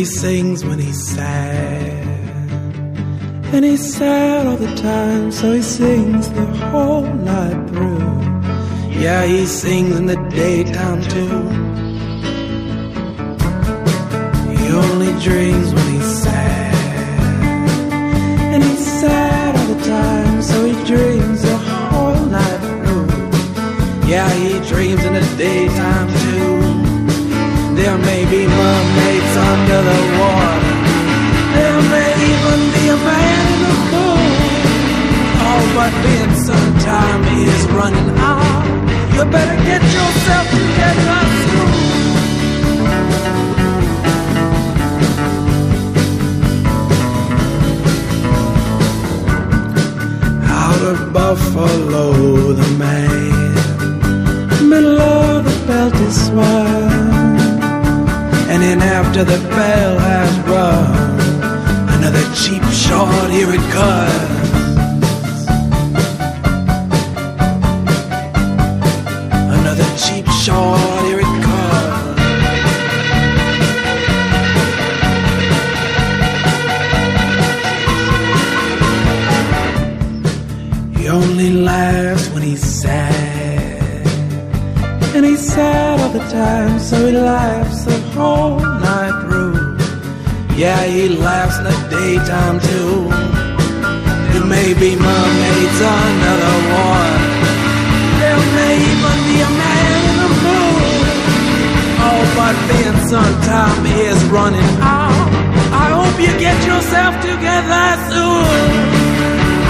He sings when he's sad. And he's sad all the time, so he sings the whole night through. Yeah, he sings in the daytime too. He only dreams when he's sad. And he's sad all the time, so he dreams the whole night through. Yeah, he dreams in the daytime too. There may be mermaids under the water. There may even be a man in the moon. Oh, but Vincent time is running out. You better get yourself together soon. Out of Buffalo, the man, middle of the belt is swung. And then after the bell has rung, another cheap shot, here it comes. Daytime too. There may be mermaids the water. There may even be a man in the moon. Oh, but Vincent time is running out. I hope you get yourself together soon.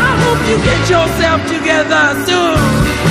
I hope you get yourself together soon.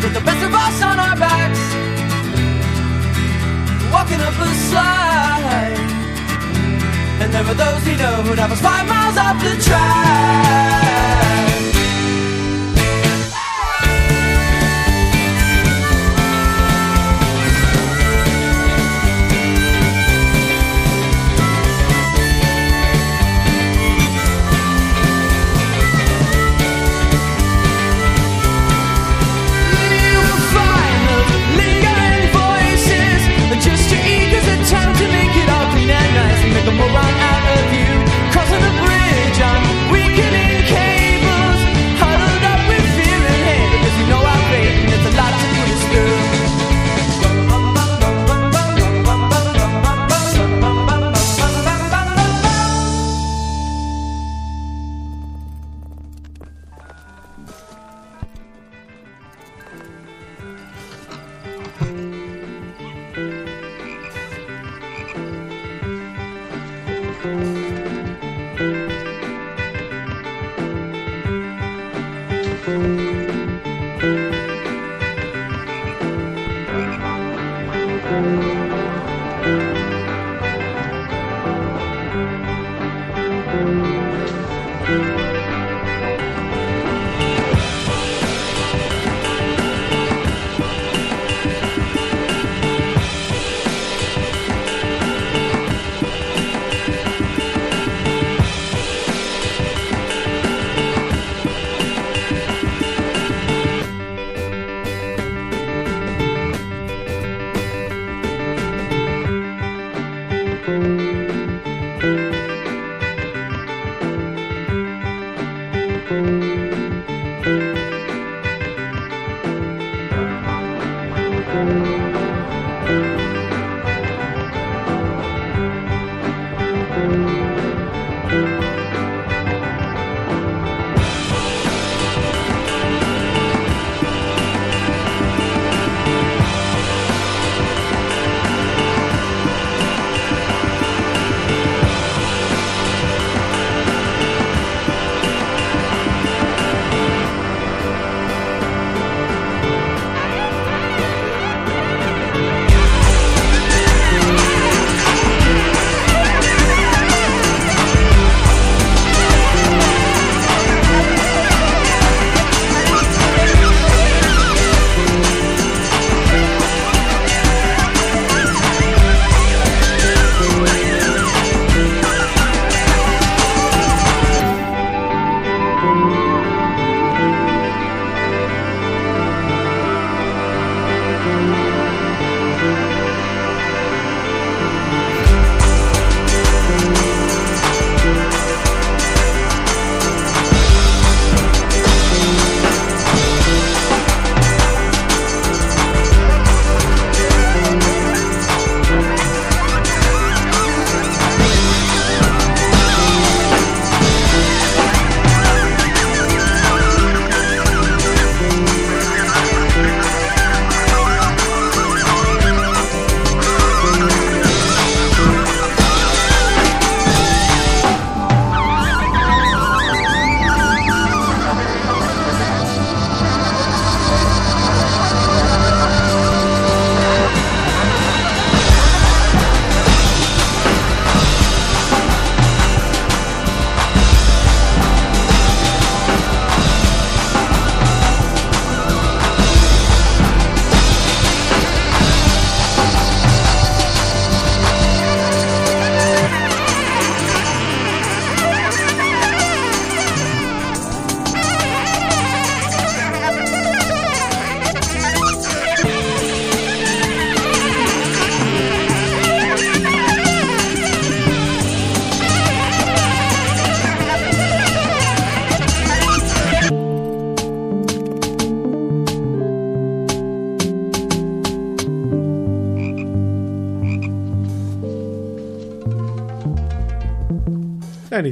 Put the best of us on our backs walking up a slide. And there are those we know who'd have us five miles off the track. And make moron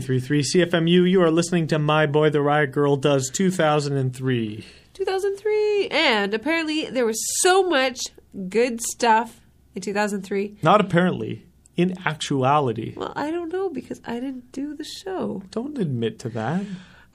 93.3 CFMU. You are listening to My Boy the Riot Girl Does 2003. 2003. And apparently there was so much good stuff in 2003. Not apparently, in actuality. Well, I don't know because I didn't do the show. Don't admit to that.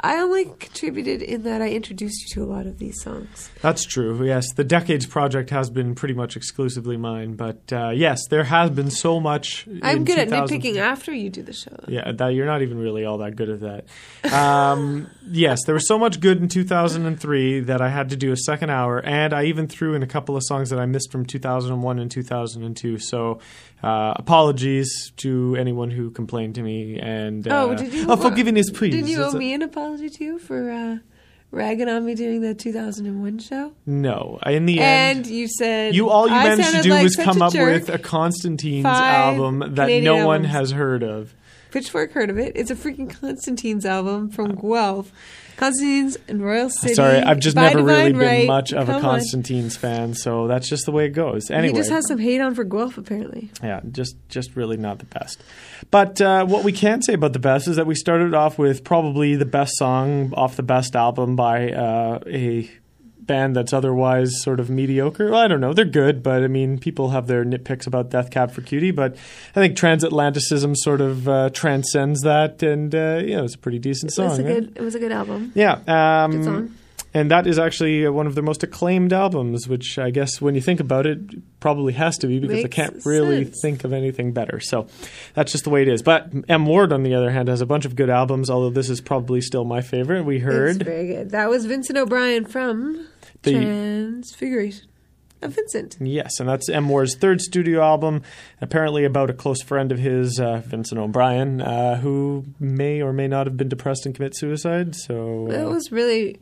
I only contributed in that I introduced you to a lot of these songs. That's true. Yes, the Decades project has been pretty much exclusively mine, but uh, yes, there has been so much. I'm good at nitpicking after you do the show. Yeah, that, you're not even really all that good at that. Um, yes, there was so much good in 2003 that I had to do a second hour, and I even threw in a couple of songs that I missed from 2001 and 2002. So, uh, apologies to anyone who complained to me. And uh, Oh, did you- Oh, forgiveness, please. Did you owe me an apology too for uh, ragging on me during the 2001 show? No, in the end. And you said you all you I managed to do like was come up jerk. with a Constantine's album that Canadian no one albums. has heard of. Pitchfork heard of it. It's a freaking Constantine's album from Guelph. Constantine's and Royal City. Sorry, I've just never really been Right. much of a Come on. Constantine's fan, so that's just the way it goes. Anyway, He just has some hate on for Guelph, apparently. yeah, just just really not the best. But uh, what we can say about the best is that we started off with probably the best song off the best album by uh, a band that's otherwise sort of mediocre. Well, I don't know, they're good, but I mean, people have their nitpicks about Death Cab for Cutie, but I think transatlanticism sort of uh, transcends that, and uh, you know, it's a pretty decent It song. was a yeah? good. It was a good album. Yeah. Um, Good song. and that is actually uh, one of their most acclaimed albums, which I guess when you think about it, probably has to be because I can't really sense. think of anything better. So that's just the way it is. But M. Ward, on the other hand, has a bunch of good albums, although this is probably still my favorite. We It's heard very good. That was Vincent O'Brien from The- Transfiguration of Vincent. Yes, and that's M. Ward's third studio album, apparently about a close friend of his, uh, Vincent O'Brien, uh, who may or may not have been depressed and commit suicide. So That uh, was really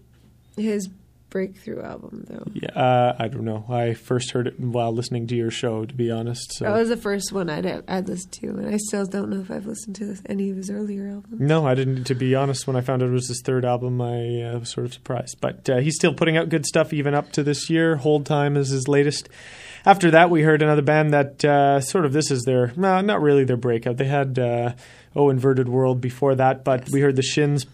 his breakthrough album, though. yeah, uh, I don't know. I first heard it while listening to your show, to be honest. So That was the first one I'd I'd listened to, and I still don't know if I've listened to any of his earlier albums. No, I didn't. To be honest, when I found out it was his third album, I uh, was sort of surprised. But uh, he's still putting out good stuff even up to this year. Hold Time is his latest. After that, we heard another band that uh, sort of this is their no, not really their breakout. They had uh, Oh Inverted World before that, but we heard the Shins.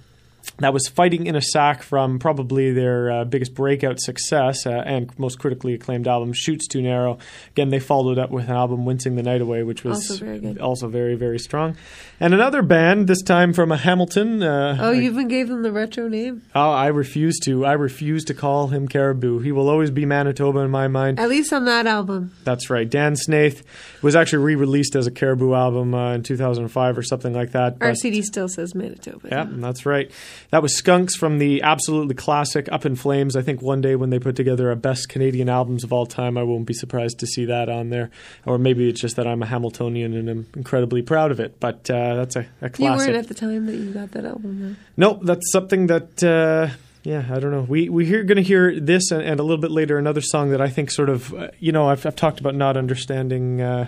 That was Fighting in a Sack from probably their uh, biggest breakout success uh, and most critically acclaimed album, Chutes Too Narrow. Again, they followed up with an album, Wincing the Night Away, which was Also very good. also very, very strong. And another band, this time from a Hamilton. Uh, Oh, I- you even gave them the retro name. Oh, I refuse to. I refuse to call him Caribou. He will always be Manitoba in my mind. At least on that album. That's right. Dan Snaith was actually re-released as a Caribou album uh, in 2005 or something like that. Our CD still says Manitoba. yeah, that's right. That was Skunks from the absolutely classic Up in Flames. I think one day when they put together a best Canadian albums of all time, I won't be surprised to see that on there. Or maybe it's just that I'm a Hamiltonian and I'm incredibly proud of it. But uh, that's a, a You weren't at the time that you got that album, though. No, that's something that. Uh, yeah, I don't know. We we hear going to hear this and, and a little bit later another song that I think sort of uh, you know I've I've talked about not understanding uh,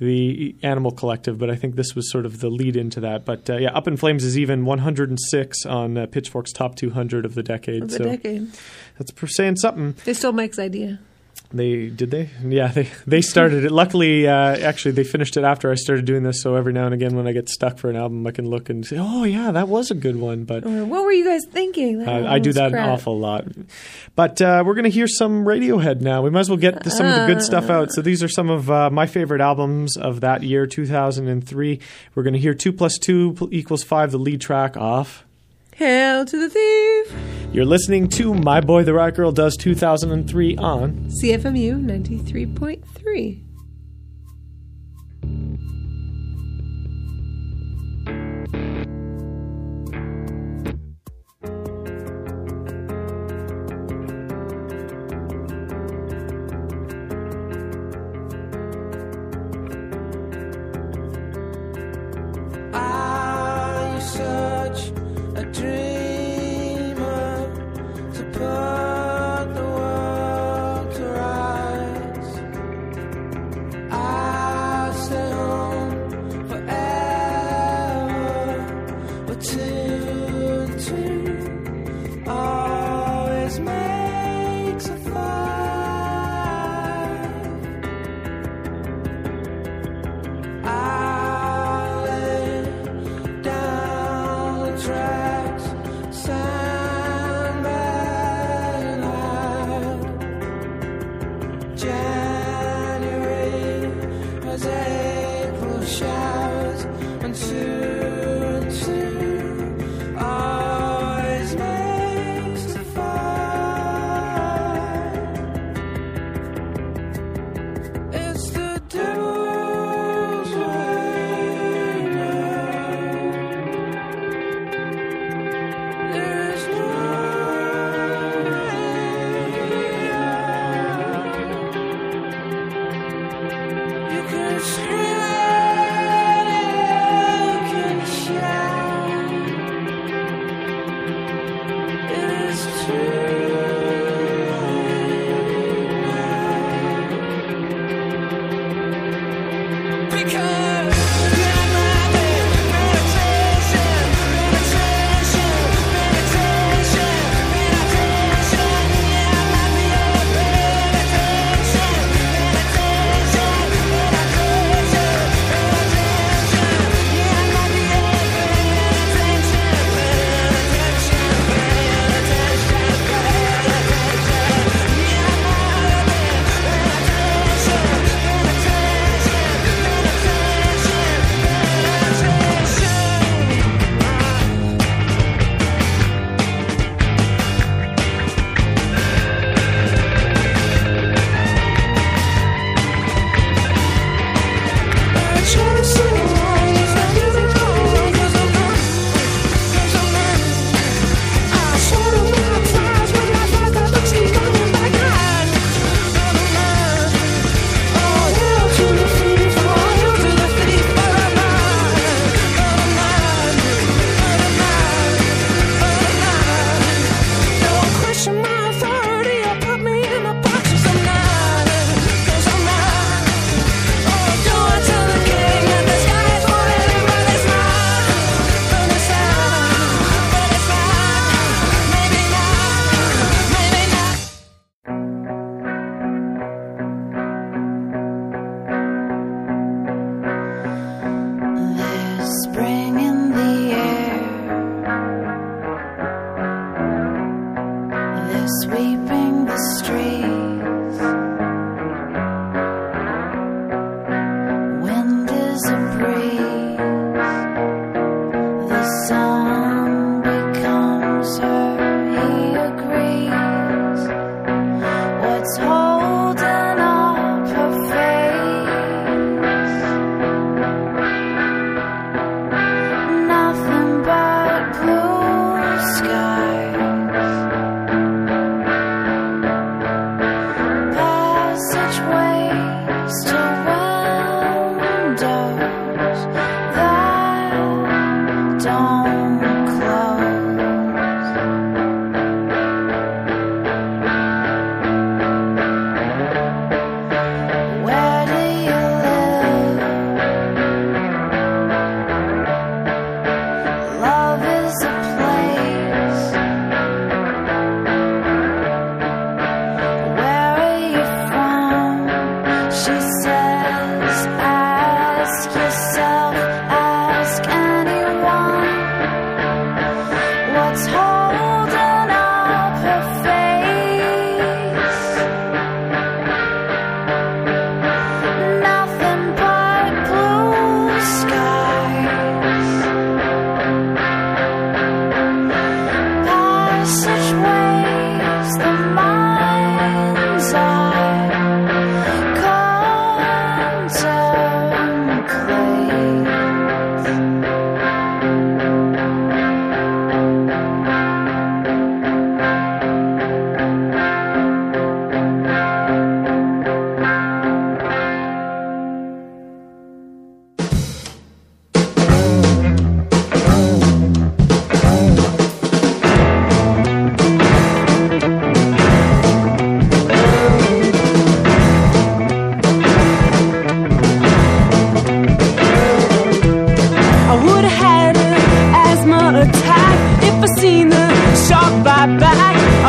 the Animal Collective, but I think this was sort of the lead into that. But uh, yeah, Up in Flames is even 106 on uh, Pitchfork's top 200 of the decade. Of the so decade. that's saying something. They stole Mike's idea. They did they? Yeah, they they started it. Luckily, uh, actually, they finished it after I started doing this. So every now and again, when I get stuck for an album, I can look and say, "Oh yeah, that was a good one." But Or, what were you guys thinking? Uh, I do that crap. an awful lot. But uh, we're going to hear some Radiohead now. We might as well get some of the good stuff out. So these are some of uh, my favorite albums of that year, 2003. We're going to hear 2 plus 2 equals 5, the lead track off. Hail to the thief! You're listening to My Boy the Riot Girl Does 2003 on. CFMU 93.3.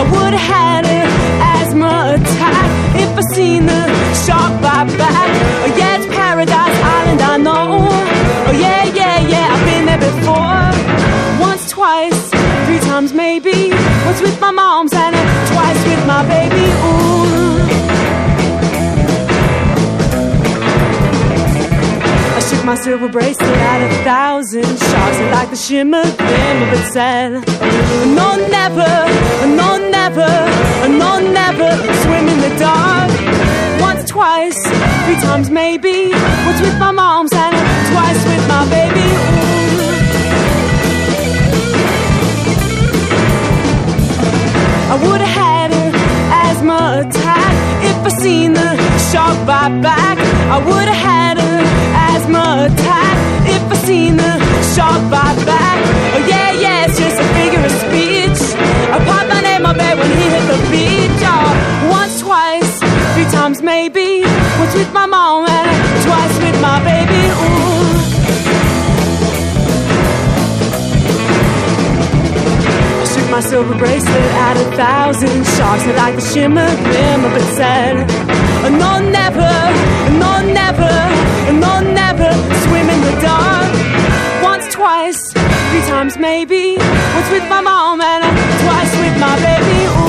I would have had an asthma attack if I seen the my silver bracelet at a thousand sharks that like the shimmer glimmer, but said, No, never, no, never, no, never swim in the dark. Once, twice, three times maybe. Once with my mom's and twice with my baby. Ooh. I would have had an asthma attack if I seen the shark bite back. I would have had asthma attack if I seen the shark bite back. Oh yeah, yeah, it's just a figure of speech. I popped my name on bed when he hit the beach. Oh, once, twice, three times maybe. Once with my mom and twice with my baby. Ooh. I shook my silver bracelet at a thousand sharks that like the shimmer glimmer, but said, No, never, no, never, twice, three times maybe. Once with my mom and twice with my baby.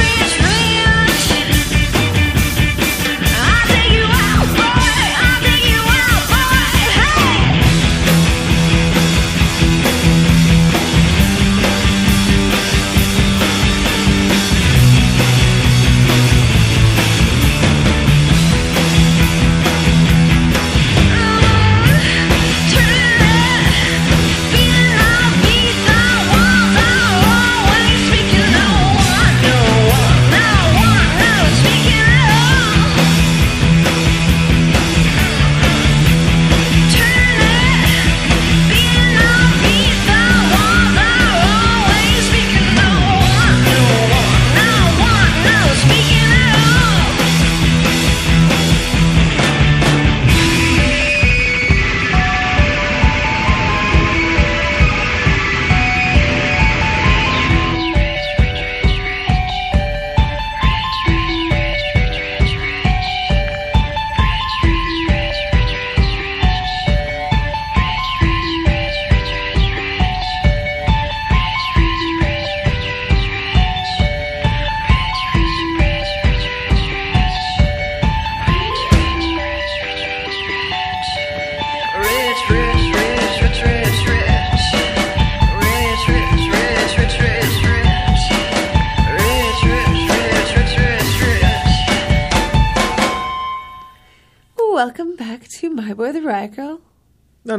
Rich,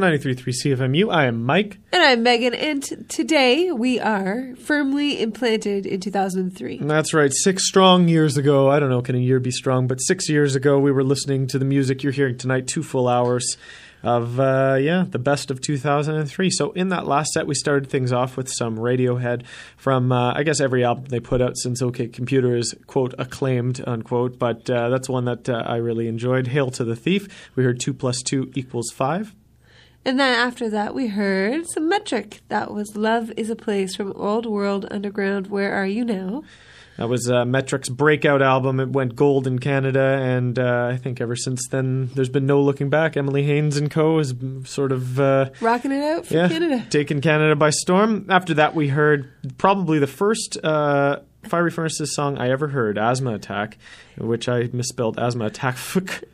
No, 93.3 CFMU. I am Mike. And I'm Megan, and t- today we are firmly implanted in 2003. And That's right. Six strong years ago. I don't know, can a year be strong? But six years ago, we were listening to the music you're hearing tonight, two full hours of, uh, yeah, the best of 2003. So in that last set, we started things off with some Radiohead from, uh, I guess, every album they put out since OK Computer is, quote, acclaimed, unquote. But uh, that's one that uh, I really enjoyed. Hail to the Thief. We heard 2 plus 2 equals 5. And then after that, we heard some metric. That was Love is a Place from Old World Underground. Where Are You Now? That was uh, Metric's breakout album. It went gold in Canada, and uh, I think ever since then, there's been no looking back. Emily Haines and Co. has sort of uh, Rocking it out for yeah, Canada. taken Canada by storm. After that, we heard probably the first uh, Fiery Furnaces song I ever heard, "Asthma Attack," which I misspelled "asthma attack."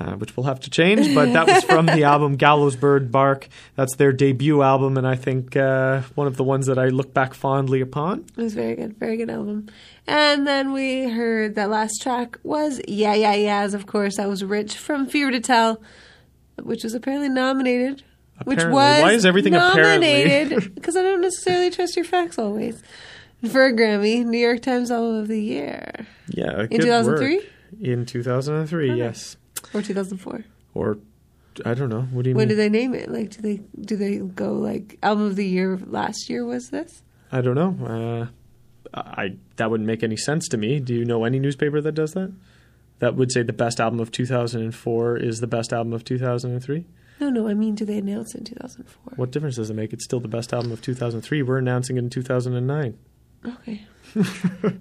Uh, which we'll have to change, but that was from the album Gallows Bird Bark. That's their debut album, and I think uh, one of the ones that I look back fondly upon. It was very good, very good album. And then we heard that last track was Yeah Yeah Yeahs, of course. That was Rich from Fever to Tell, which was apparently nominated. Which was Why is everything apparently? nominated? Because I don't necessarily trust your facts always. For a Grammy, New York Times Album of the Year, Yeah, in 2003. In 2003, yes. Or 2004. Or I don't know. What do you When mean? When do they name it? Like, do they do they go like Album of the Year last year? Was this? I don't know. Uh, I that wouldn't make any sense to me. Do you know any newspaper that does that? That would say the best album of 2004 is the best album of 2003. No, no. I mean, do they announce it in 2004? What difference does it make? It's still the best album of 2003. We're announcing it in 2009. Okay.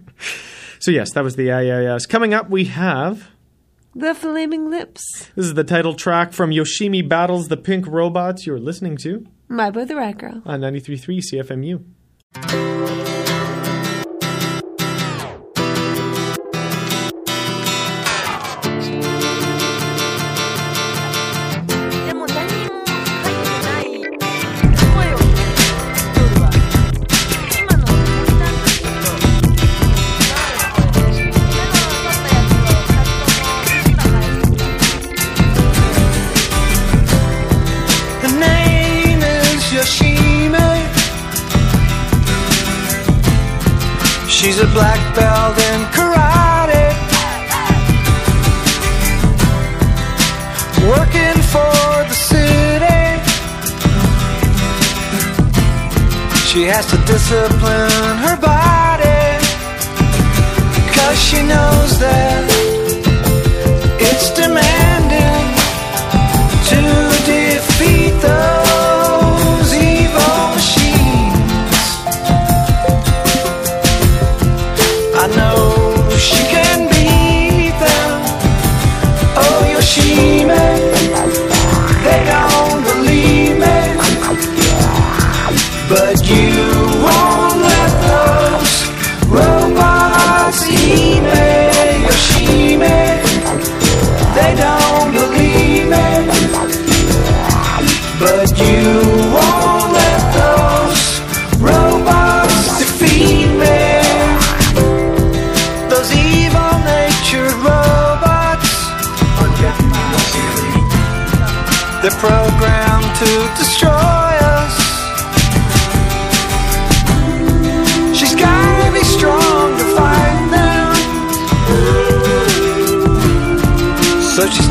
So yes, that was the yeah. Coming up, we have The Flaming Lips. this is the title track from Yoshimi Battles the Pink Robots. You're listening to My Boy the Riot Girl. on 93.3 CFMU. Has to discipline her body. Cause she knows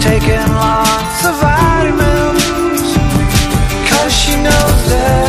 taking lots of vitamins. Cause she knows that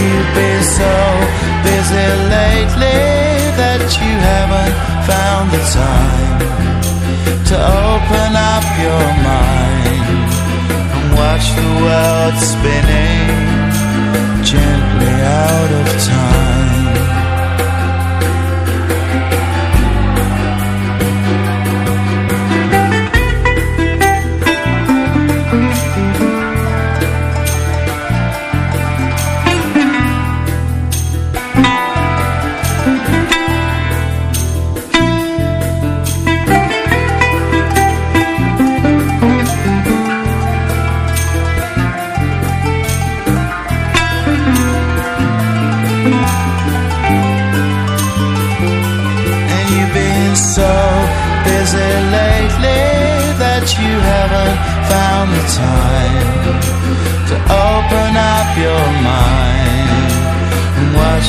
you've been so busy lately that you haven't found the time to open up your mind and watch the world spinning gently out of time.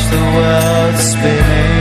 The world spinning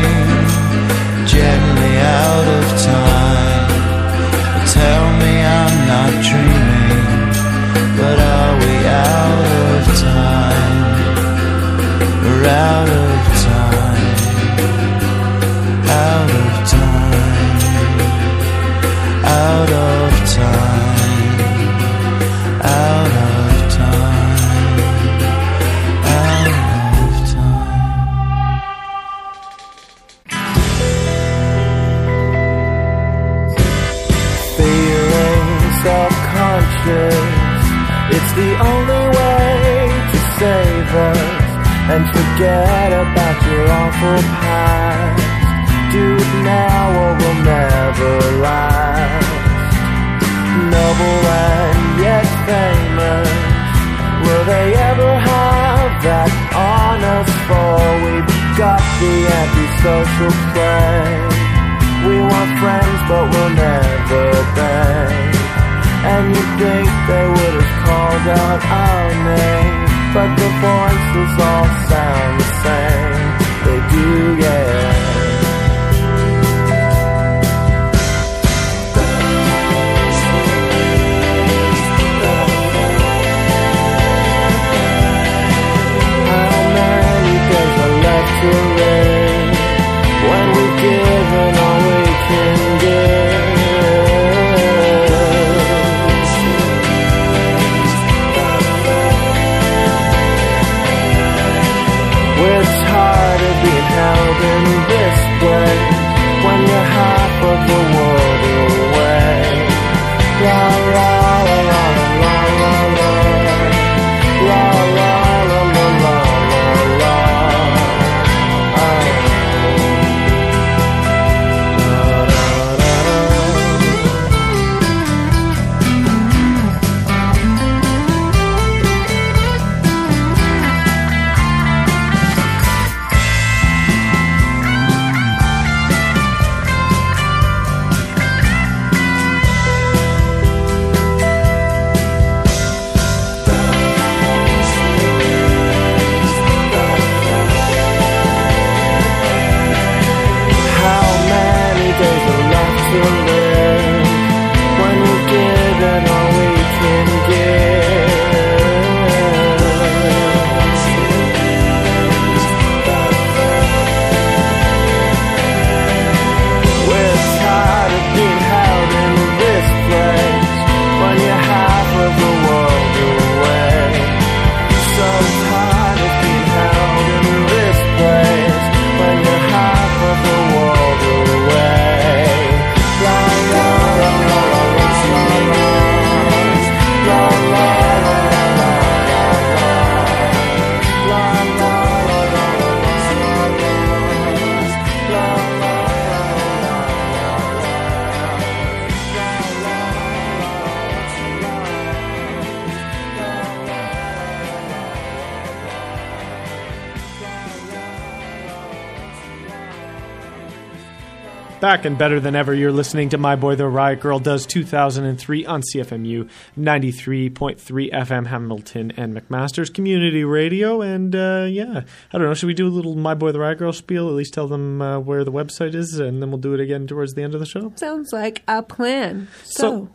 Back and better than ever, you're listening to My Boy the Riot Girl does 2003 on CFMU 93.3 FM Hamilton and McMaster's Community Radio. And uh, yeah, I don't know, should we do a little My Boy the Riot Girl spiel? At least tell them uh, where the website is, and then we'll do it again towards the end of the show? Sounds like a plan. So- So,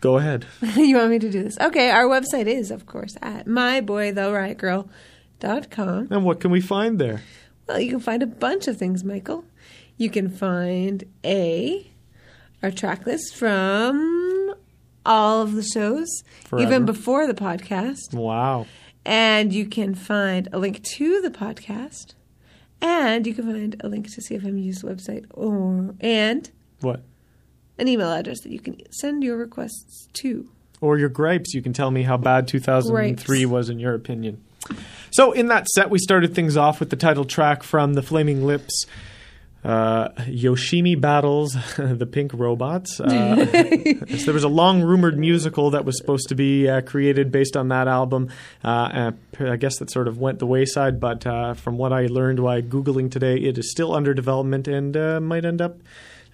Go ahead. you want me to do this? Okay, our website is, of course, at myboytheriotgirl.com. And what can we find there? Well, you can find a bunch of things, Michael. You can find a our track list from all of the shows, Forever. even before the podcast. Wow. And you can find a link to the podcast. And you can find a link to CFMU's website or and What? an email address that you can send your requests to. or your gripes. You can tell me how bad 2003 Gripes. was in your opinion. So, in that set, we started things off with the title track from The Flaming Lips. Uh, Yoshimi battles the Pink Robots. Uh, so there was a long rumored musical that was supposed to be uh, created based on that album. Uh, I guess that sort of went the wayside, but uh, from what I learned while googling today, it is still under development and uh, might end up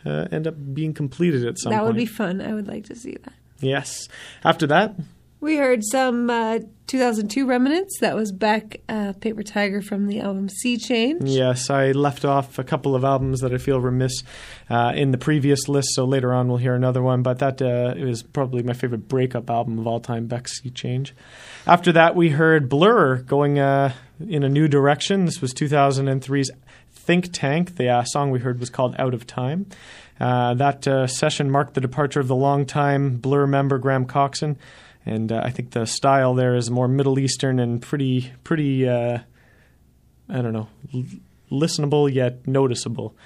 uh, end up being completed at some that point. would be fun. I would like to see that. Yes. After that, We heard some uh, 2002 remnants. That was Beck, uh, Paper Tiger from the album Sea Change. Yes, I left off a couple of albums that I feel remiss uh, in the previous list, so later on we'll hear another one. But that uh, is probably my favorite breakup album of all time, Beck's Sea Change. After that, we heard Blur going uh, in a new direction. This was 2003's Think Tank. The uh, song we heard was called Out of Time. Uh, that session marked the departure of the longtime Blur member Graham Coxon, and uh, I think the style there is more Middle Eastern and pretty, pretty. Uh, I don't know, l- listenable yet noticeable.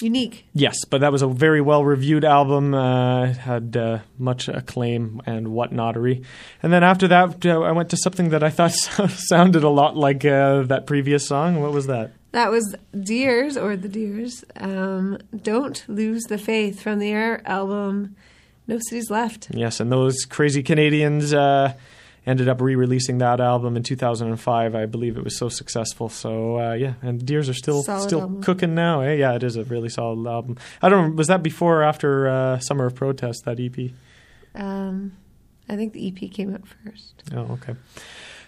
Unique. Yes, but that was a very well reviewed album. Uh, had uh, much acclaim and whatnottery. And then after that, uh, I went to something that I thought sounded a lot like uh, that previous song. What was that? That was Dears, or The Dears. Um, Don't Lose the Faith from their album No Cities Left. Yes, and those crazy Canadians uh, ended up re-releasing that album in 2005. I believe it was so successful. So uh, yeah, and Dears are still Solid still album. cooking now. Eh? Yeah, it is a really solid album. I don't. Know, was that before or after uh, Summer of Protest? That EP. Um, I think the EP came out first. Oh, okay.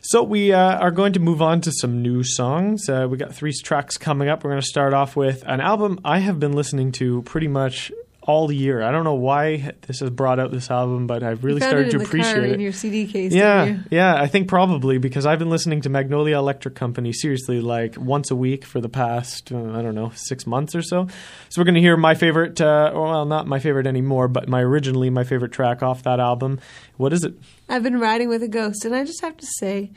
So we uh, are going to move on to some new songs. Uh, we got three tracks coming up. We're going to start off with an album I have been listening to pretty much all year. I don't know why this has brought out this album, but I've really started to appreciate it. in your CD case. Yeah, yeah, I think probably because I've been listening to Magnolia Electric Company seriously like once a week for the past, uh, I don't know, six months or so. So we're going to hear my favorite, uh, well, not my favorite anymore, but my originally my favorite track off that album. What is it? I've been riding with a ghost, and I just have to say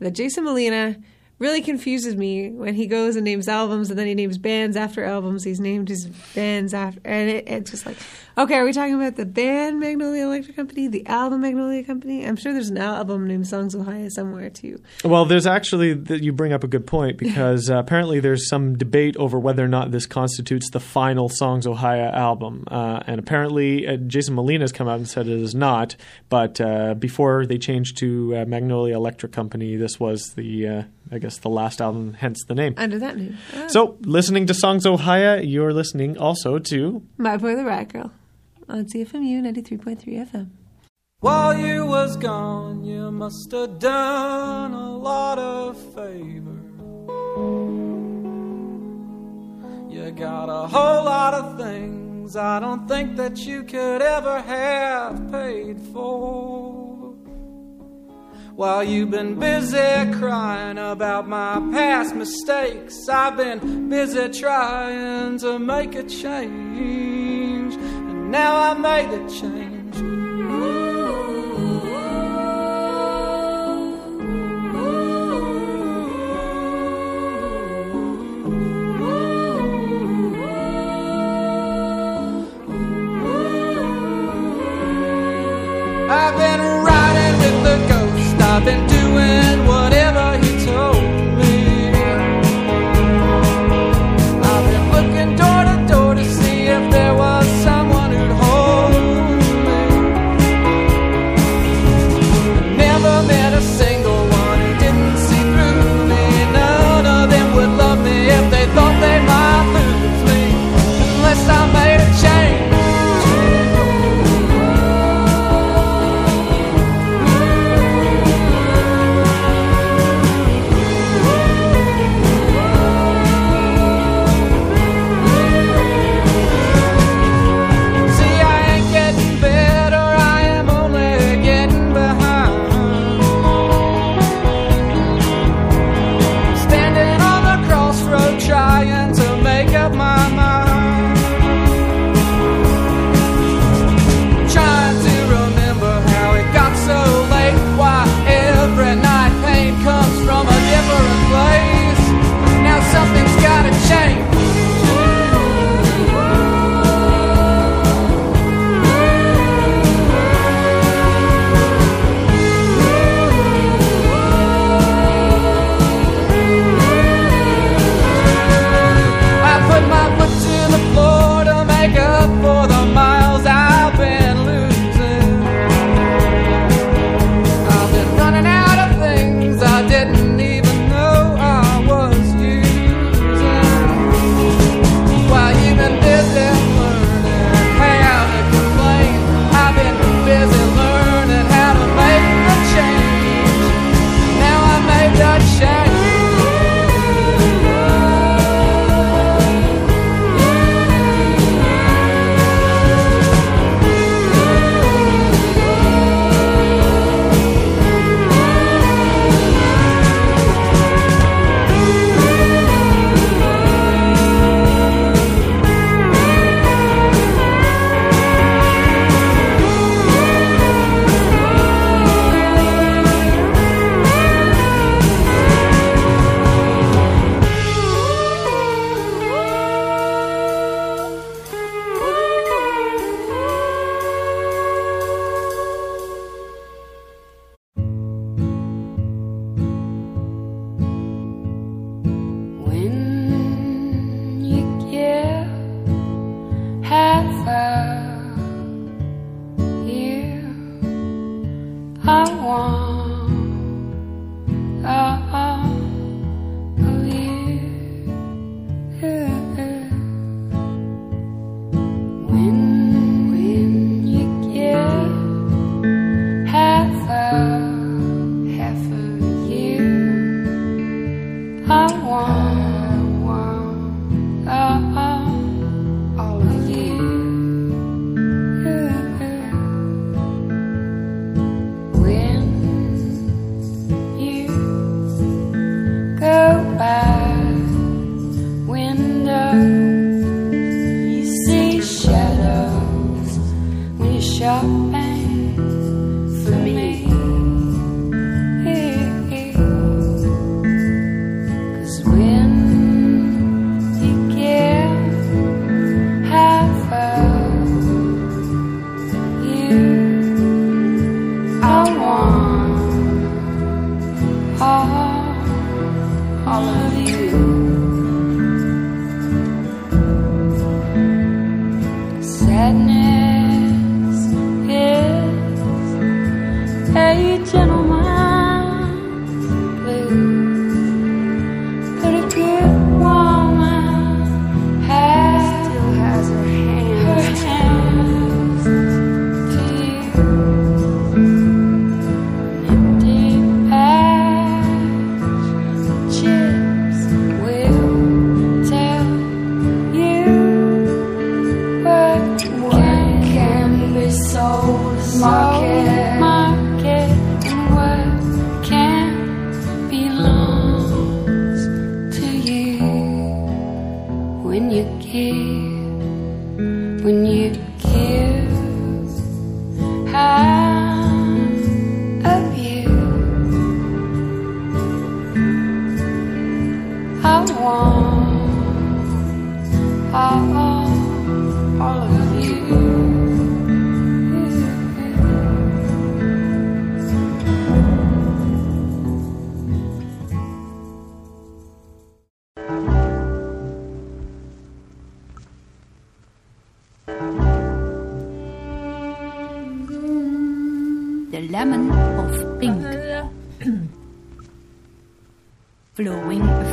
that Jason Molina really confuses me when he goes and names albums and then he names bands after albums. He's named his bands after, and it, it's just like, okay, are we talking about the band Magnolia Electric Company, the album Magnolia Company? I'm sure there's an album named Songs of Ohio somewhere too. Well, there's actually that you bring up a good point because uh, apparently there's some debate over whether or not this constitutes the final Songs: Ohia album, uh, and apparently uh, Jason Molina has come out and said it is not. But uh, before they changed to uh, Magnolia Electric Company, this was the uh, I guess the last album, hence the name. Under that name. Ah. So, listening to Songs: Ohia, you're listening also to My Boy the Riot Girl on CFMU 93.3 FM. While you was gone, you must have done a lot of favors. You got a whole lot of things I don't think that you could ever have paid for. While you've been busy crying about my past mistakes, I've been busy trying to make a change. And now I made the change. I've been I've been doing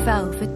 fell for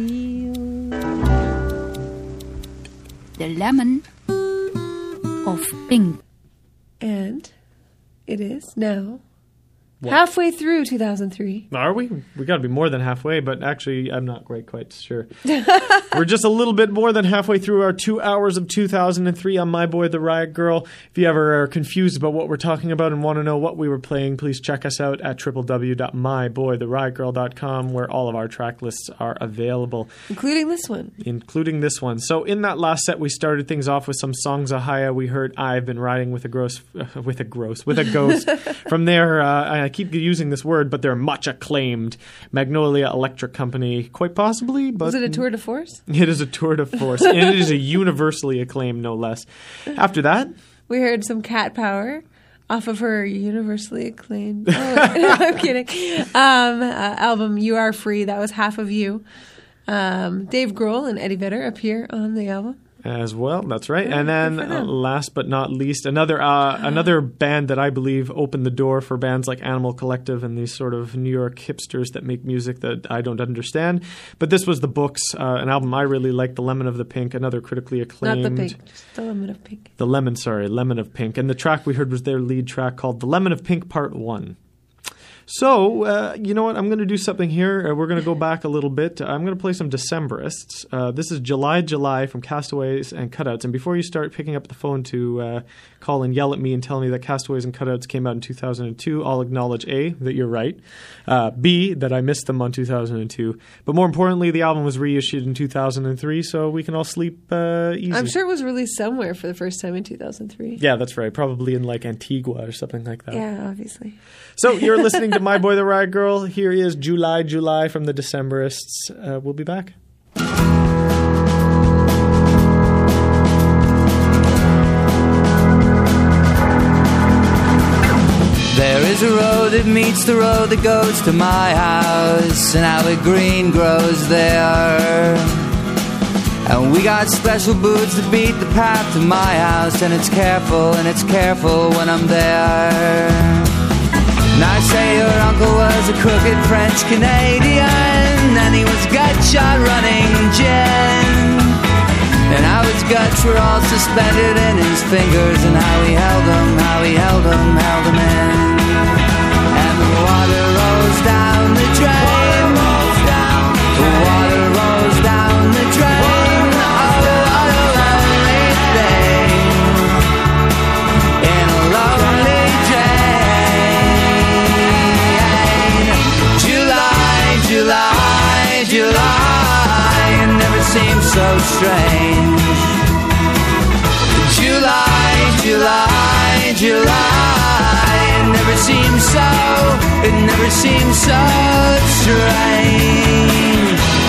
peel the lemon of pink. And it is now Halfway through 2003. Are we? We got to be more than halfway, but actually, I'm not quite quite sure. We're just a little bit more than halfway through our two hours of 2003 on My Boy the Riot Girl. If you ever are confused about what we're talking about and want to know what we were playing, please check us out at www.myboytheriotgirl.com, where all of our track lists are available Including this one. including this one. So in that last set, we started things off with some Songs: Ohia. We heard "I've Been Riding with a Gross, uh, with a Gross, with a Ghost." From there, uh, I keep using this word, but they're much acclaimed Magnolia Electric Company, quite possibly. But Was it a tour de force? It is a tour de force, and it is a universally acclaimed, no less. After that, We heard some cat power off of her universally acclaimed. Oh, I'm kidding. Um, uh, album "You Are Free." That was half of you. Um, Dave Grohl and Eddie Vedder appear on the album. As well. That's right. And then, uh, last but not least, another uh, another band that I believe opened the door for bands like Animal Collective and these sort of New York hipsters that make music that I don't understand. But this was the Books, uh, an album I really liked, The Lemon of the Pink, another critically acclaimed. Not the pink, just the lemon of pink. The Lemon, sorry, Lemon of Pink. And the track we heard was their lead track called The Lemon of Pink Part 1. So, uh, you know what? I'm going to do something here. Uh, we're going to go back a little bit. I'm going to play some Decemberists. Uh, this is July, July from Castaways and Cutouts. And before you start picking up the phone to uh, call and yell at me and tell me that Castaways and Cutouts came out in 2002, I'll acknowledge A, that you're right, uh, B, that I missed them on 2002. But more importantly, the album was reissued in 2003, so we can all sleep uh, easy. I'm sure it was released somewhere for the first time in 2003. Yeah, that's right. Probably in like Antigua or something like that. Yeah, obviously. So you're listening to My Boy the Riot Girl. Here is July, July from the Decemberists. Uh, we'll be back. There is a road that meets the road that goes to my house, and how the green grows there. And we got special boots that beat the path to my house, and it's careful, and it's careful when I'm there. Now say your uncle was a crooked French Canadian, and he was gut shot running gin. And how his guts were all suspended in his fingers, and how he held them, how he held them, held them in. July. It never seems so strange. July, July, July. It never seems so, it never seems so strange.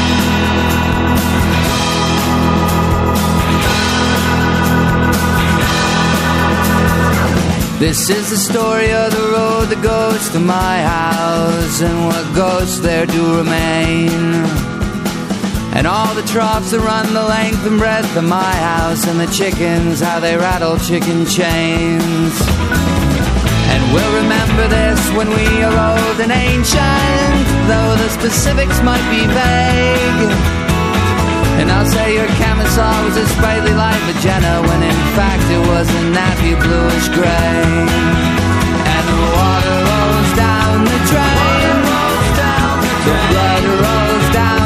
This is the story of the road that goes to my house and what ghosts there do remain. And all the troughs that run the length and breadth of my house, and the chickens, how they rattle chicken chains. And we'll remember this when we are old and ancient, though the specifics might be vague. And I'll say your camisole was a sprightly light magenta, when in fact it was a nappy bluish gray. And the water rolls down the drain. The blood rolls down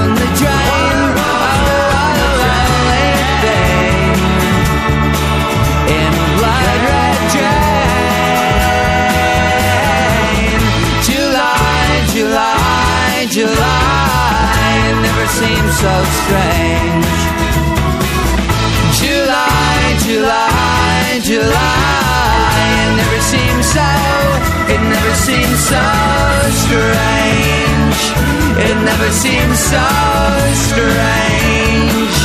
seems so strange. July, July, July. It never seems so, it never seems so strange. It never seems so strange.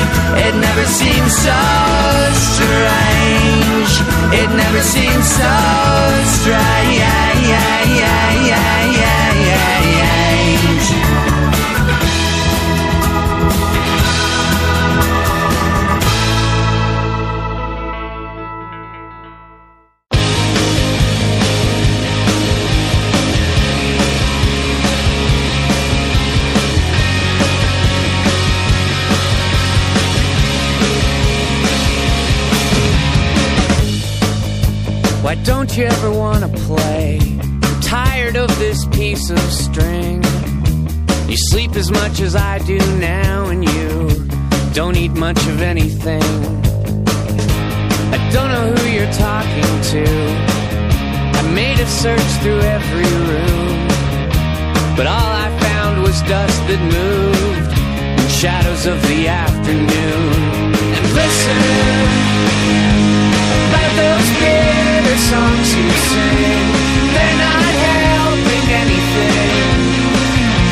It never seems so strange. It never seems so strange. Why don't you ever wanna play? I'm tired of this piece of string. You sleep as much as I do now, and you don't eat much of anything. I don't know who you're talking to. I made a search through every room, but all I found was dust that moved and shadows of the afternoon. And listen about those bitter songs you sing. They're not helping anything.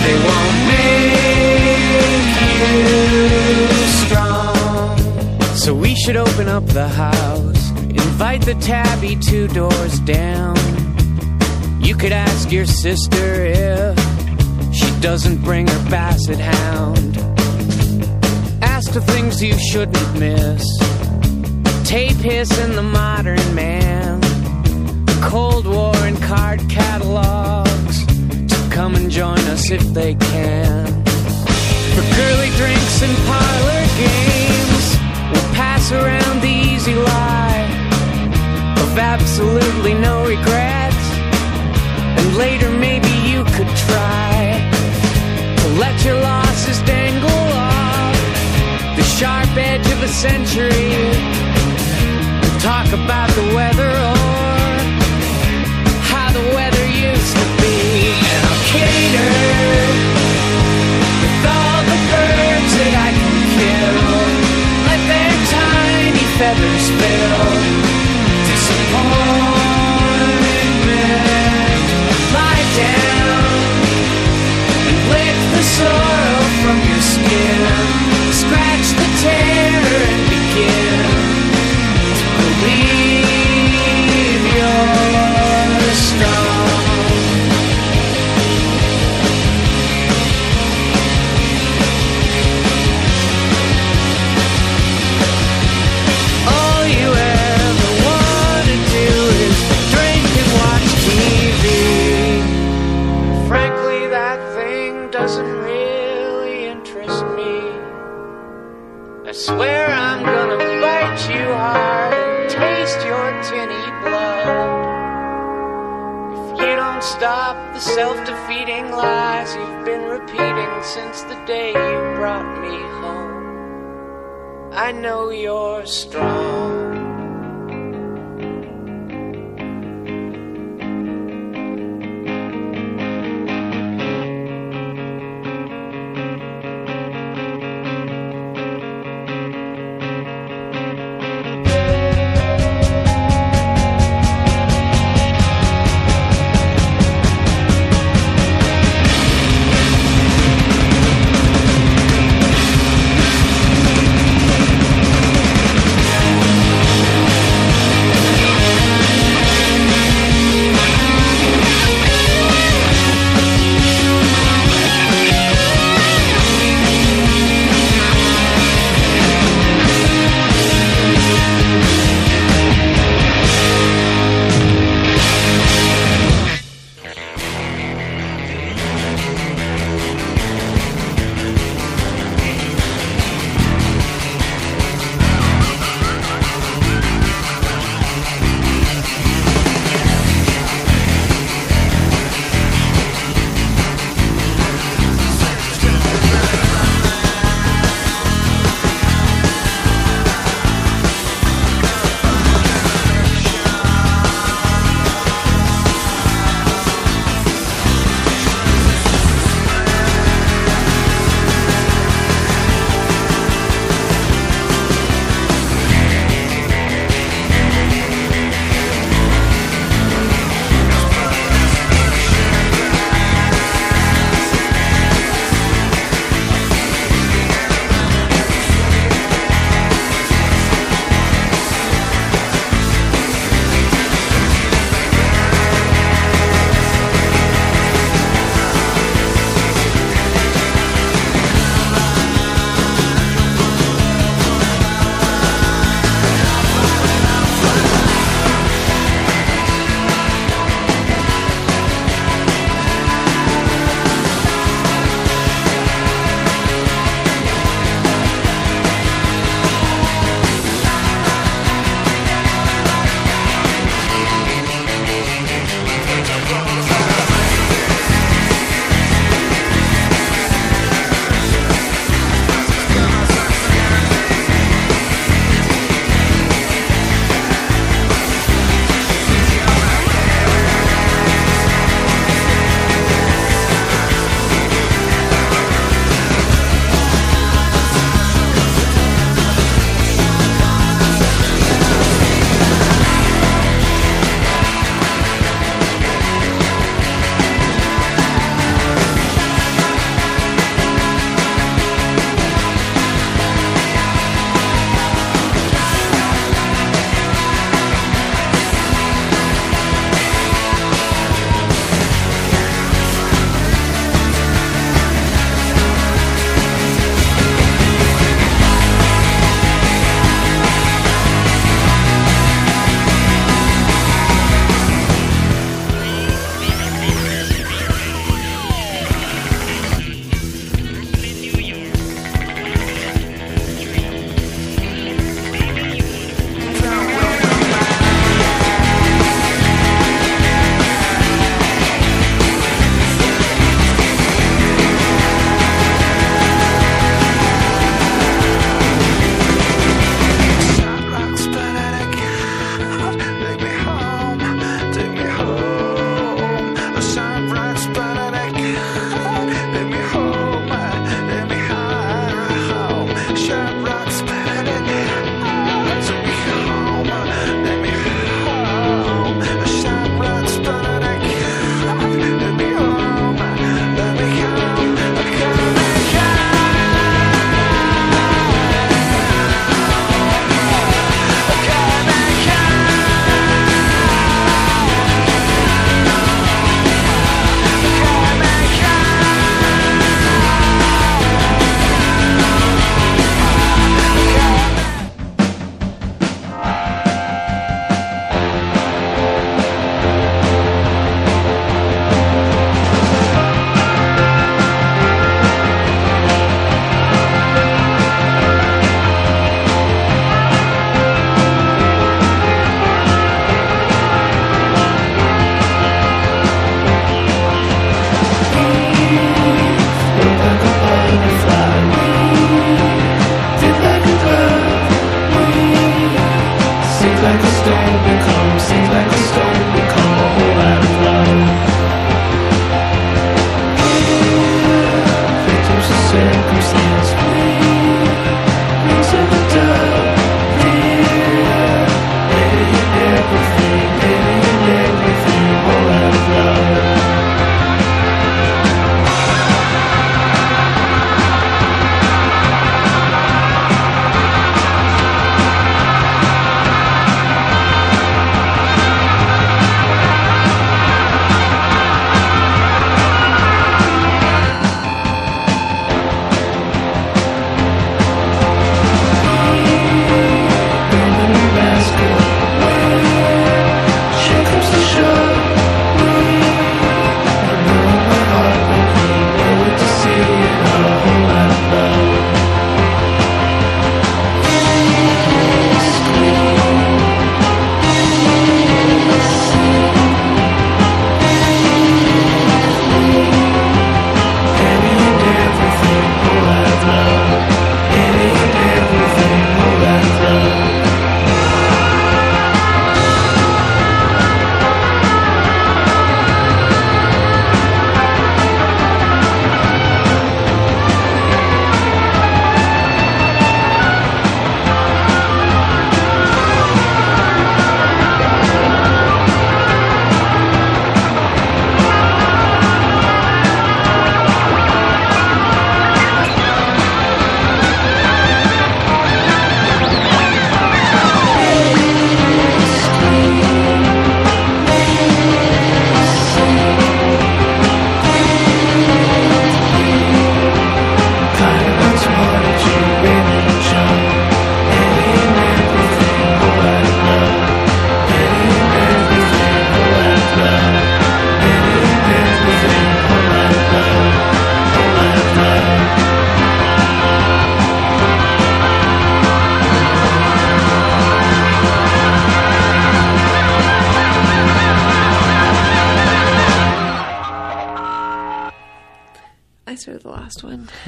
They won't make you strong. So we should open up the house, invite the tabby two doors down. You could ask your sister if she doesn't bring her basset hound. Ask the things you shouldn't miss. Tape hiss in the modern man. Cold War and card catalogs to come and join us if they can. For girly drinks and parlor games, we'll pass around the easy lie of absolutely no regrets. And later, maybe you could try to let your losses dangle off the sharp edge of a century. And talk about the weather sorrow from your skin. Stop the self-defeating lies you've been repeating since the day you brought me home. I know you're strong.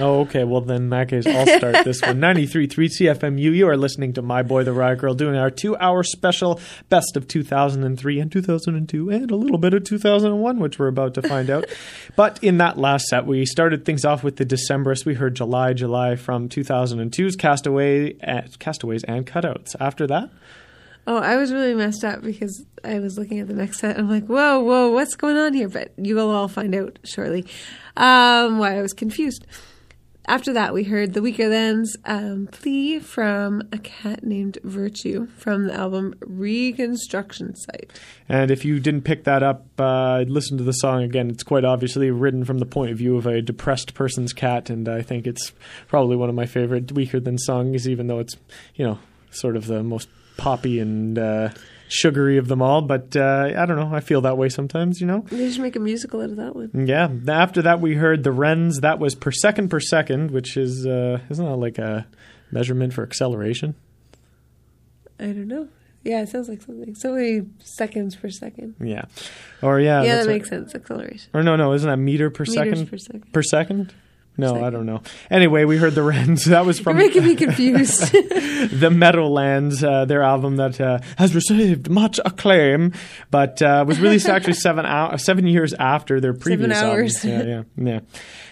Oh, okay. Well, then in that case, I'll start this one. 93.3 CFMU. You are listening to My Boy the Riot Girl doing our two hour special best of 2003 and 2002 and a little bit of 2001, which we're about to find out. But in that last set, we started things off with the Decemberists. We heard July, July from 2002's Castaway, uh, Castaways and Cutouts. After that, Oh, I was really messed up because I was looking at the next set. I'm like, whoa, whoa, what's going on here? But you will all find out shortly um, why I was confused. After that, we heard The Weakerthans um, plea from a cat named Virtue from the album Reconstruction Site. And if you didn't pick that up, uh, listen to the song again. It's quite obviously written from the point of view of a depressed person's cat, and I think it's probably one of my favorite Weaker Than songs, even though it's, you know, sort of the most poppy and uh, sugary of them all. But uh, I don't know. I feel that way sometimes, you know? They should make a musical out of that one. Yeah. After that, we heard the Wrens. That was per second per second, which is, uh, isn't that like a measurement for acceleration? I don't know. Yeah, it sounds like something. So many seconds per second. Yeah. Or, yeah. yeah, that right. makes sense. Acceleration. Or no, no, isn't that meter per Meters second? per second. Per second? No, I don't know. Anyway, we heard the Wrens. That was You're from making me confused. the Meadowlands, uh, their album that uh, has received much acclaim, but uh, was released actually seven hou- seven years after their previous hours. albums. Yeah, yeah, yeah.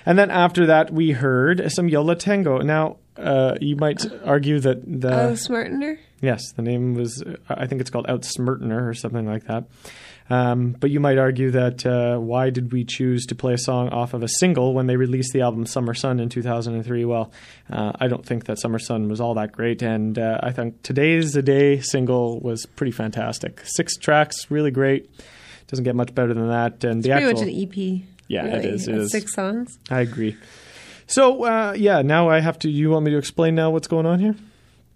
And then after that, we heard some Yo La Tengo. Now, uh, you might argue that the oh, Smartener? Yes, the name was, uh, I think it's called Outsmirtner or something like that. Um, but you might argue that uh, why did we choose to play a song off of a single when they released the album Summer Sun in 2003? Well, uh, I don't think that Summer Sun was all that great, and uh, I think Today's the Day single was pretty fantastic. Six tracks, really great. Doesn't get much better than that. And the Pretty actual, much an EP. Yeah, it really. is, it is. Six songs. I agree. So uh, yeah, now I have to. You want me to explain now what's going on here?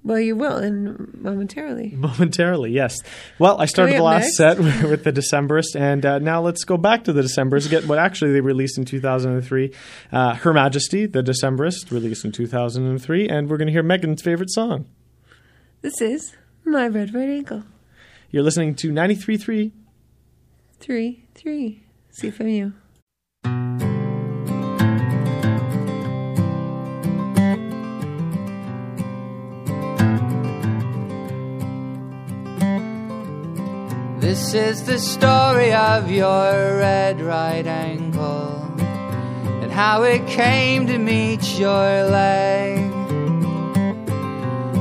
Well, you will in momentarily. Momentarily, yes. Well, I started the last next? set with, the Decemberists, and uh, now let's go back to the Decemberists. Get what actually they released in 2003. Uh, Her Majesty, the Decemberist, released in 2003, and we're going to hear Megan's favorite song. This is My Red Right Ankle. You're listening to 93.3. Three, three. CFMU. This is the story of your red right ankle and how it came to meet your leg,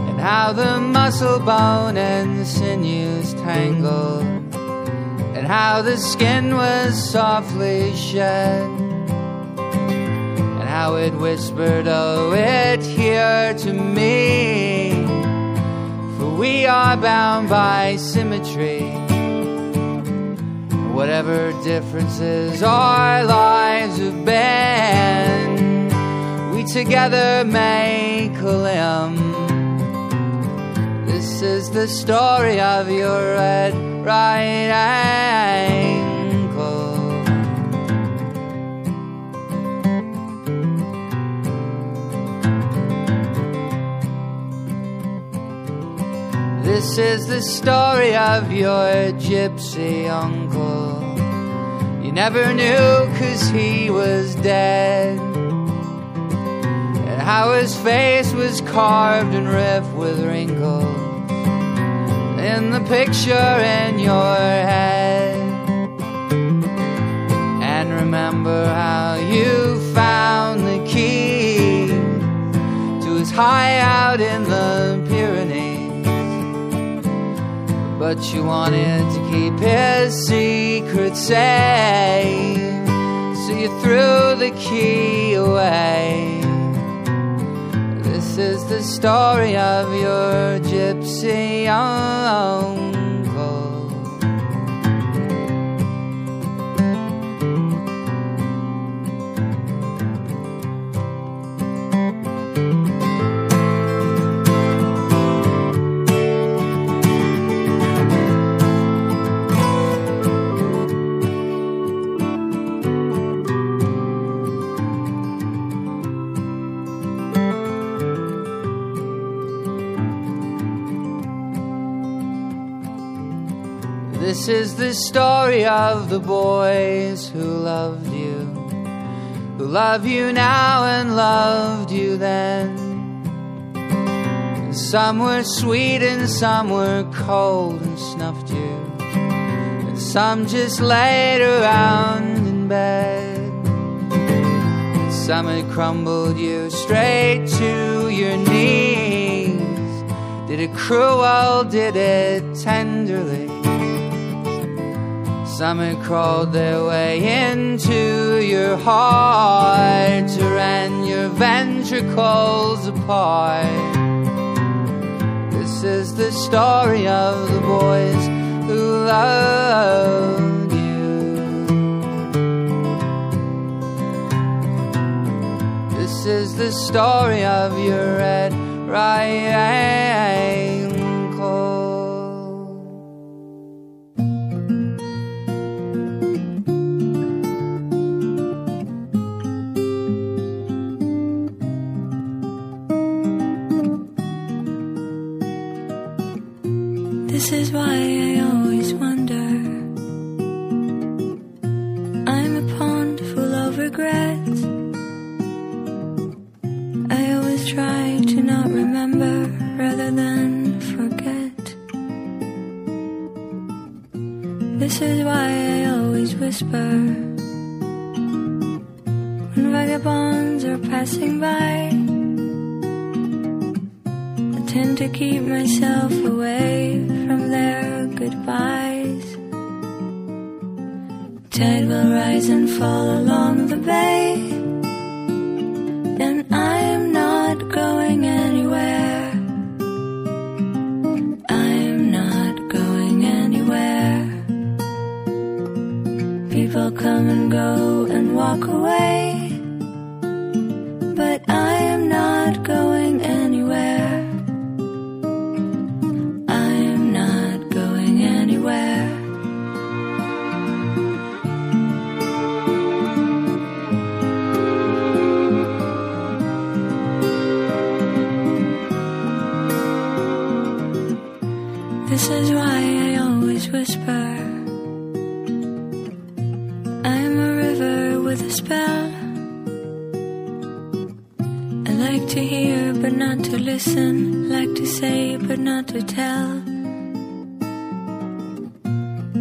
and how the muscle bone and sinews tangled, and how the skin was softly shed, and how it whispered, Oh, it here to me. For we are bound by symmetry. Whatever differences our lives have been, we together make a limb. This is the story of your red right ankle. This is the story of your gypsy uncle. You never knew cause he was dead. And how his face was carved and riffed with wrinkles. In the picture in your head. And remember how you found the key to his hideout in the But you wanted to keep his secret safe, so you threw the key away. This is the story of your gypsy uncle. This is the story of the boys who loved you, who love you now and loved you then. And some were sweet and some were cold and snuffed you, and some just laid around in bed. And some had crumbled you straight to your knees. Did it cruel, did it tenderly? Summer crawled their way into your heart to rend your ventricles apart. This is the story of the boys who love. This is the story of your red right. listen, like to say, but not to tell.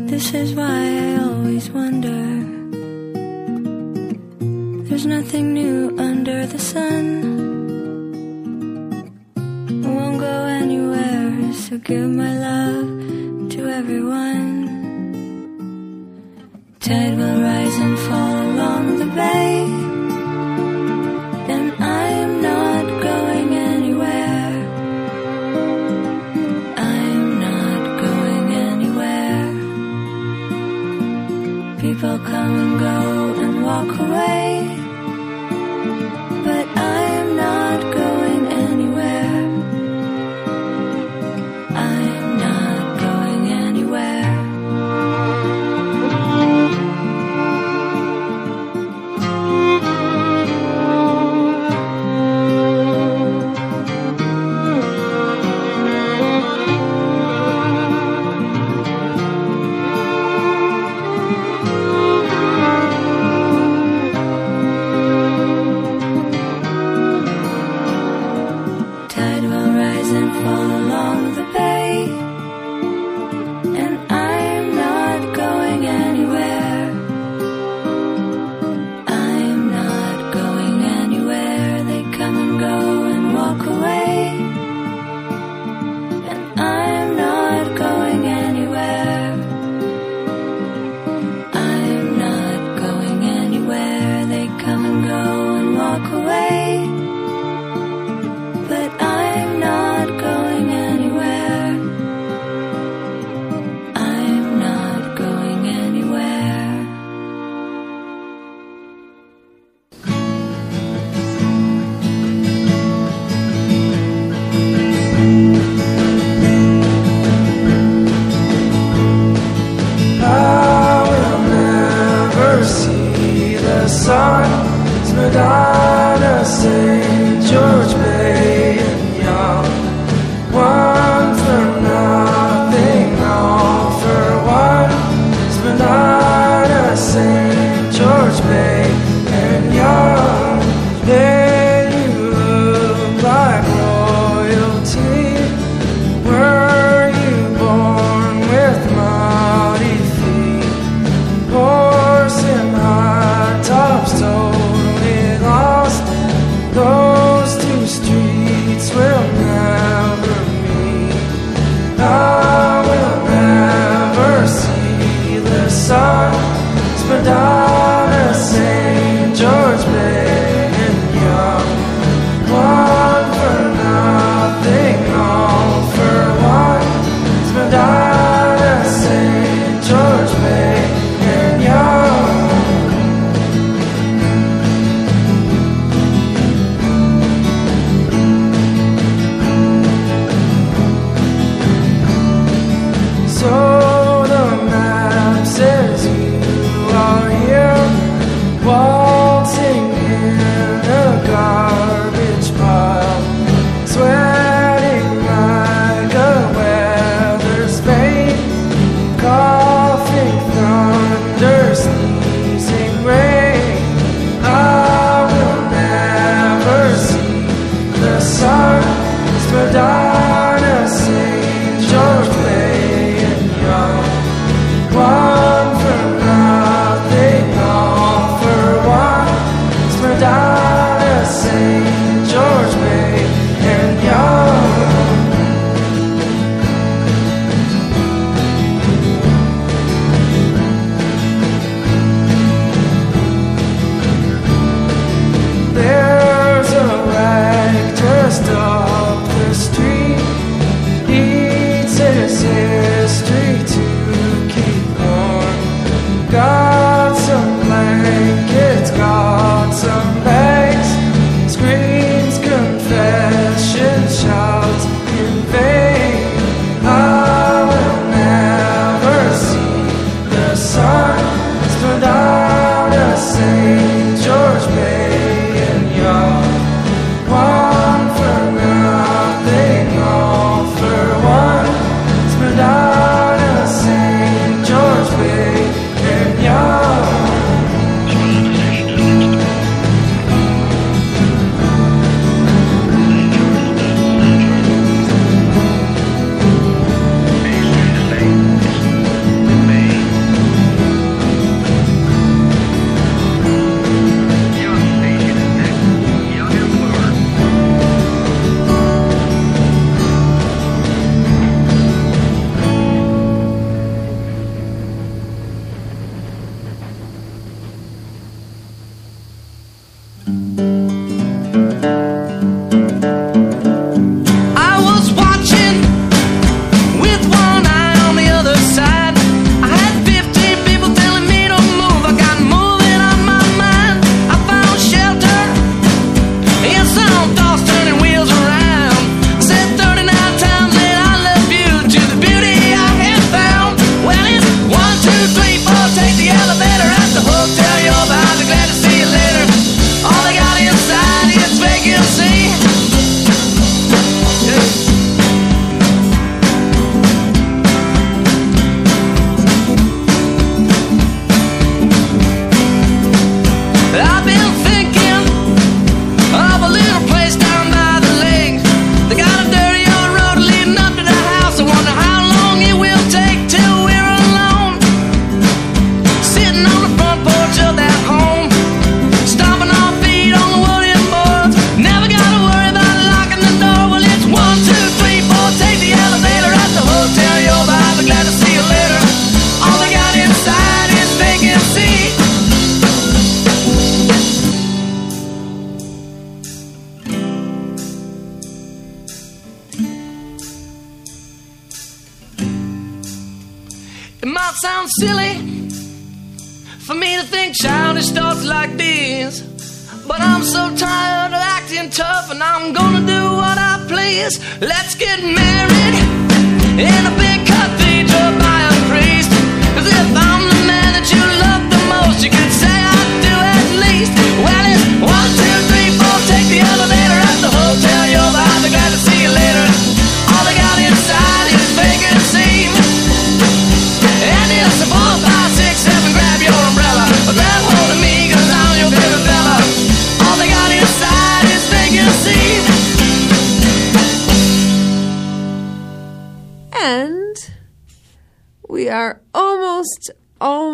This is why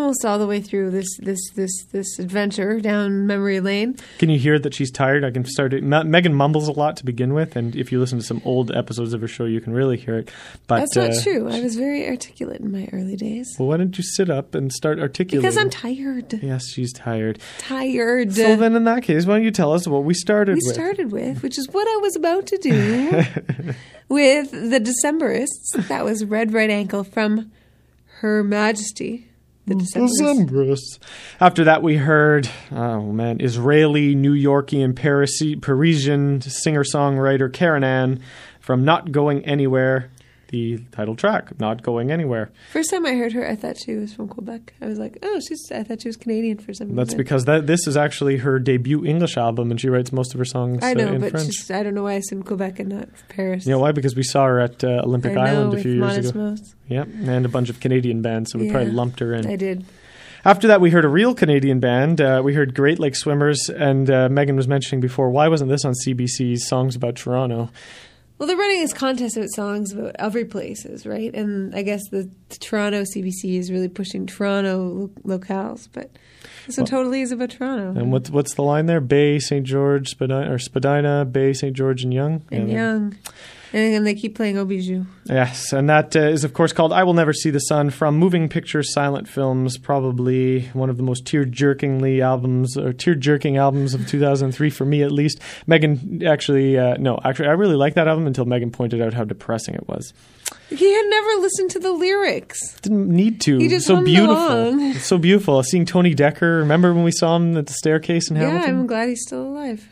almost all the way through this this this this adventure down memory lane. Can you hear that she's tired? I can start it. Me- Megan mumbles a lot to begin with, and if you listen to some old episodes of her show, you can really hear it. But That's not uh, true. I was very articulate in my early days. Well, why don't you sit up and start articulating? Because I'm tired. Yes, she's tired. Tired. So then, in that case, why don't you tell us what we started we with? started with, which is what I was about to do with the Decemberists. That was Red Right Ankle from Her Majesty. The mm, Decemberists. Decemberists. After that, we heard, oh man, Israeli, New Yorkian, Parisi- Parisian singer songwriter Keren Ann from Not Going Anywhere, the title track, Not Going Anywhere. First time I heard her, I thought she was from Quebec. I was like, oh, she's. I thought she was Canadian for some reason. That's because that this is actually her debut English album, and she writes most of her songs I know, uh, in but French. I don't know why I assumed Quebec and not Paris. You know why? Because we saw her at uh, Olympic know, Island a few years ago. Yep, and a bunch of Canadian bands, so we probably lumped her in. I did. After that, we heard a real Canadian band. Uh, we heard Great Lake Swimmers, and uh, Megan was mentioning before, why wasn't this on CBC's Songs About Toronto? Well, they're running this contest with songs about every places, right? And I guess the, Toronto CBC is really pushing Toronto lo- locales, but this one Well- totally is about Toronto. And what's what's the line there? Bay, St. George, Spadina, or Spadina, Bay, St. George, and Yonge. and Yeah, Yonge. And, they keep playing Obijou. Yes, and that uh, is, of course, called I Will Never See the Sun from Moving Pictures Silent Films, probably one of the most tear jerkingly albums, or tear jerking albums of 2003, for me at least. Megan actually, uh, no, actually, I really liked that album until Megan pointed out how depressing it was. He had never listened to the lyrics. Didn't need to. He just so beautiful. so beautiful. Seeing Tony Dekker, remember when we saw him at the staircase in Yeah, Hamilton? I'm glad he's still alive.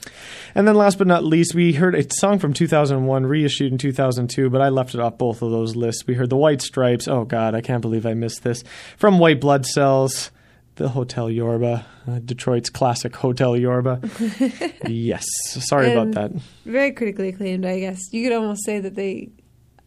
And then last but not least, we heard a song from 2001, reissued in 2002, but I left it off both of those lists. We heard The White Stripes. Oh, God, I can't believe I missed this. From White Blood Cells, The Hotel Yorba, uh, Detroit's classic Hotel Yorba. yes. Sorry And about that. Very critically acclaimed, I guess. You could almost say that they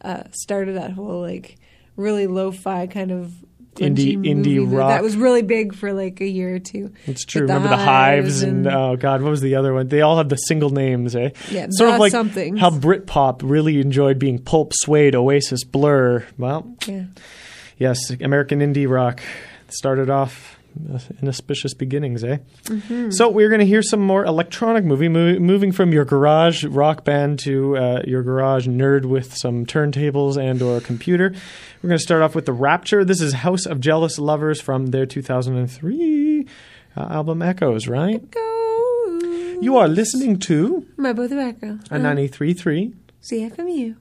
uh, started that whole like really lo-fi kind of Indie- indie movie rock. that was really big for like a year or two. It's true. The Remember the hives and, and- oh god, what was the other one? They all had the single names, eh? Yeah, sort of like somethings. how Britpop really enjoyed being Pulp, Suede, Oasis, Blur. Well, Yeah. yes, American indie rock started off inauspicious beginnings, eh? Mhm. So we're going to hear some more electronic movie, mo- moving from your garage rock band to uh, your garage nerd with some turntables and or a computer. We're going to start off with the Rapture. This is House of Jealous Lovers from their 2003 uh, album Echoes, right? You are listening to My both tobacco. a 93.3. CFMU.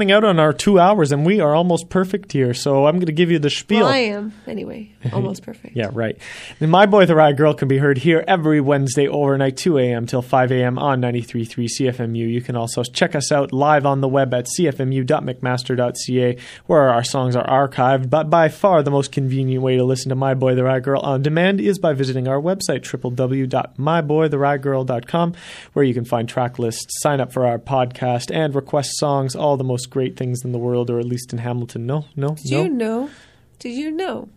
Running out on our two hours, and we are almost perfect here. So I'm going to give you the spiel. Well, I am anyway. Almost perfect. Yeah, right. And My Boy the Riot Girl can be heard here every Wednesday overnight, 2 a.m. till 5 a.m. on 93.3 CFMU. You can also check us out live on the web at cfmu.mcmaster.ca, where our songs are archived. But by far the most convenient way to listen to My Boy the Riot Girl on demand is by visiting our website, www.myboytheriotgirl.com, where you can find track lists, sign up for our podcast, and request songs, all the most great things in the world, or at least in Hamilton. No, no, Did no. you know? Did you know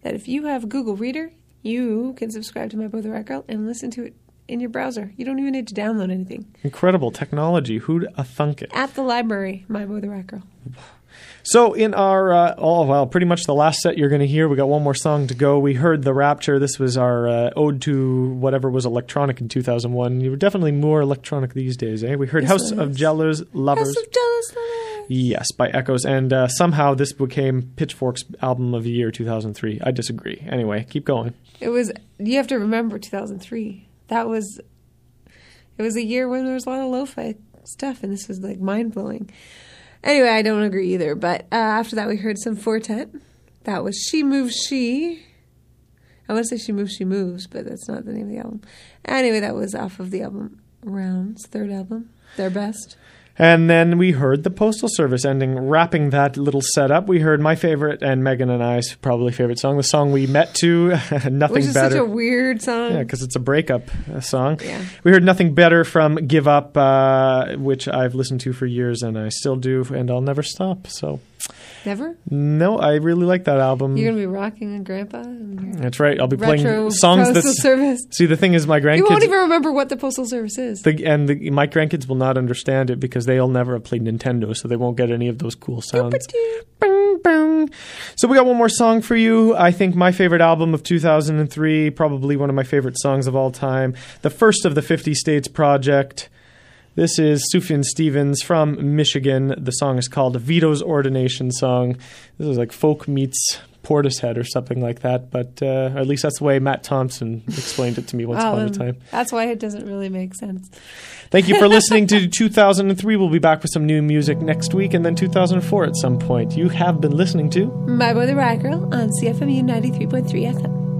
that if you have Google Reader, you can subscribe to My Boy the Riot Girl and listen to it in your browser. You don't even need to download anything. Incredible technology. Who'd a thunk it? At the library, My Boy the Riot Girl. So in our uh, oh well, pretty much the last set you're going to hear. We got one more song to go. We heard the Rapture. This was our uh, ode to whatever was electronic in 2001. You were definitely more electronic these days, eh? We heard Yes, House of. Jealous Lovers. House of Jealous Lovers. Yes, by Echoes, and uh, somehow this became Pitchfork's album of the year 2003. I disagree. Anyway, keep going. It was. You have to remember 2003. That was. It was a year when there was a lot of lo-fi stuff, and this was like mind blowing. Anyway, I don't agree either. But uh, after that, we heard some Four Tet. That was She Moves She. I want to say She Moves She Moves, but that's not the name of the album. Anyway, that was off of the album Rounds, third album, their best. And then we heard the Postal Service ending, wrapping that little setup. We heard my favorite and Megan and I's probably favorite song, the song we met to, Nothing Which is Better. such a weird song. Yeah, because it's a breakup uh, song. Yeah. We heard Nothing Better from Give Up, uh, which I've listened to for years and I still do, and I'll never stop. So, Never? no, I really like that album. You're going to be rocking a grandpa? That's right. I'll be playing songs. Postal Service. See, the thing is, my grandkids. You won't even remember what the Postal Service is. the, and the, my grandkids will not understand it because they'll never have played Nintendo, so they won't get any of those cool sounds. So we got one more song for you. I think my favorite album of 2003, probably one of my favorite songs of all time. The first of the 50 States Project. This is Sufjan Stevens from Michigan. The song is called Vito's Ordination Song. This is like folk meets Portishead or something like that, but uh, at least that's the way Matt Thompson explained it to me once Oh, upon a time. That's why it doesn't really make sense. Thank you for listening to 2003. We'll be back with some new music next week and then 2004 at some point. You have been listening to My Boy the Riot Girl on CFMU 93.3 FM.